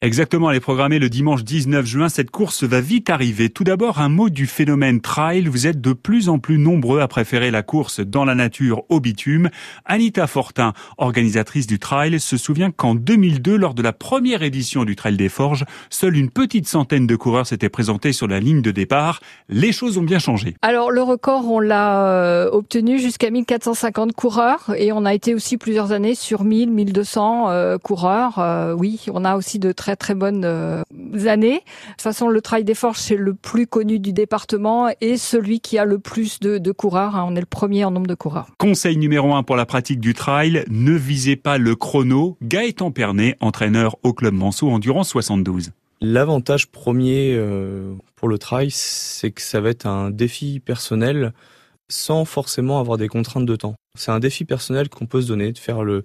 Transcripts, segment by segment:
Exactement, elle est programmée le dimanche 19 juin. Cette course va vite arriver. Tout d'abord, un mot du phénomène trail. Vous êtes de plus en plus nombreux à préférer la course dans la nature au bitume. Anita Fortin, organisatrice du trail, se souvient qu'en 2002, lors de la première édition du Trail des Forges, seule une petite centaine de coureurs s'étaient présentés sur la ligne de départ. Les choses ont bien changé. Alors, le record, on l'a euh, obtenu jusqu'à 1450 coureurs et on a été aussi plusieurs années sur 1000, 1200 euh, coureurs. Euh, oui, on a aussi de très très très bonnes euh, années. De toute façon, le Trail des Forges, c'est le plus connu du département et celui qui a le plus de, de coureurs. Hein. On est le premier en nombre de coureurs. Conseil numéro un pour la pratique du trail, ne visez pas le chrono. Gaëtan Pernet, entraîneur au Club Manceau Endurance 72. L'avantage premier euh, pour le trail, c'est que ça va être un défi personnel sans forcément avoir des contraintes de temps. C'est un défi personnel qu'on peut se donner, de faire le,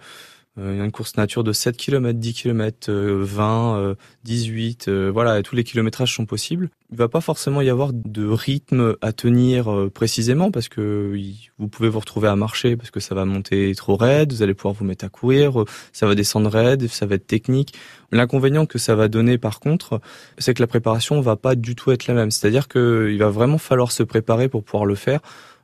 il y a une course nature de 7 km, 10 km, 20, 18, voilà, tous les kilométrages sont possibles. Il va pas forcément y avoir de rythme à tenir euh, précisément parce que vous pouvez vous retrouver à marcher parce que ça va monter trop raide, vous allez pouvoir vous mettre à courir, euh, ça va descendre raide, ça va être technique. L'inconvénient que ça va donner par contre, c'est que la préparation va pas du tout être la même. C'est-à-dire qu'il va vraiment falloir se préparer pour pouvoir le faire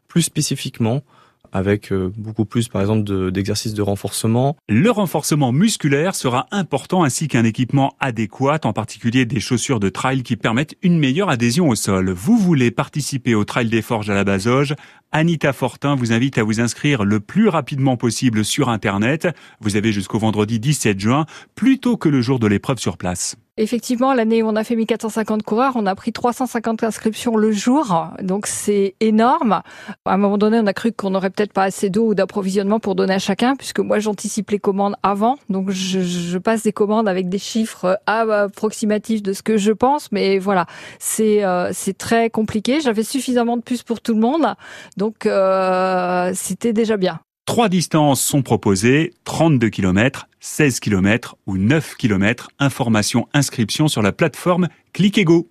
plus spécifiquement avec euh, beaucoup plus par exemple d'exercices de, renforcement. Le renforcement musculaire sera important ainsi qu'un équipement adéquat, en particulier des chaussures de trail qui permettent une meilleure adhésion au sol. Vous voulez participer au Trail des Forges à la Bazoge Anita Fortin vous invite à vous inscrire le plus rapidement possible sur Internet. Vous avez jusqu'au vendredi 17 juin, plutôt que le jour de l'épreuve sur place. Effectivement, l'année où on a fait 1450 coureurs, on a pris 350 inscriptions le jour, donc c'est énorme. À un moment donné, on a cru qu'on n'aurait peut-être pas assez d'eau ou d'approvisionnement pour donner à chacun, puisque moi j'anticipe les commandes avant, donc je, passe des commandes avec des chiffres approximatifs de ce que je pense, mais voilà, c'est euh, c'est très compliqué. J'avais suffisamment de puces pour tout le monde, donc euh, c'était déjà bien. Trois distances sont proposées, 32 km, 16 km ou 9 km. Information, inscription sur la plateforme Clickego.